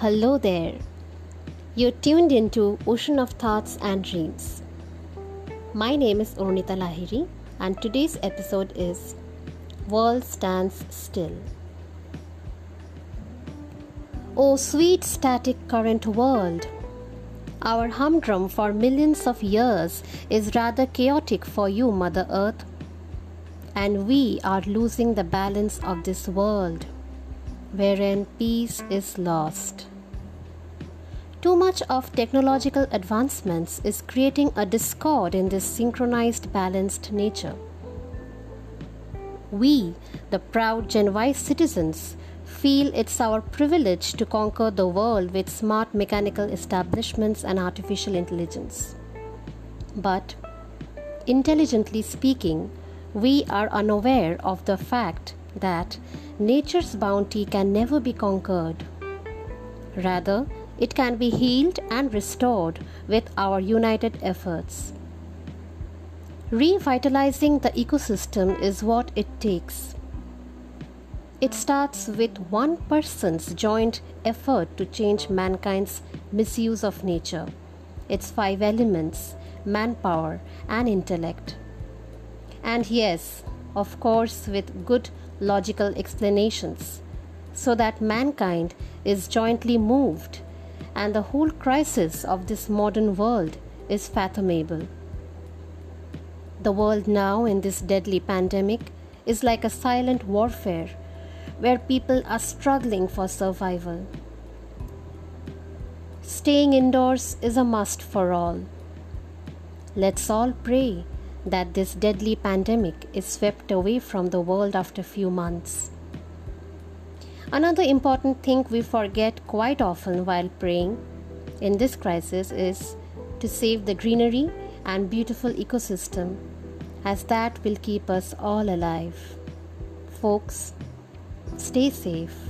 Hello there. You're tuned into Ocean of Thoughts and Dreams. My name is Ornita Lahiri, and today's episode is World Stands Still. Oh, sweet static current world. Our humdrum for millions of years is rather chaotic for you, Mother Earth. And we are losing the balance of this world, wherein peace is lost. Too much of technological advancements is creating a discord in this synchronized, balanced nature. We, the proud Gen Y citizens, feel it's our privilege to conquer the world with smart mechanical establishments and artificial intelligence. But, intelligently speaking, we are unaware of the fact that nature's bounty can never be conquered. Rather, it can be healed and restored with our united efforts. Revitalizing the ecosystem is what it takes. It starts with one person's joint effort to change mankind's misuse of nature, its five elements manpower and intellect. And yes, of course, with good logical explanations, so that mankind is jointly moved and the whole crisis of this modern world is fathomable. The world now, in this deadly pandemic, is like a silent warfare where people are struggling for survival. Staying indoors is a must for all. Let's all pray that this deadly pandemic is swept away from the world after few months. Another important thing we forget quite often while praying in this crisis is to save the greenery and beautiful ecosystem, as that will keep us all alive. Folks, stay safe.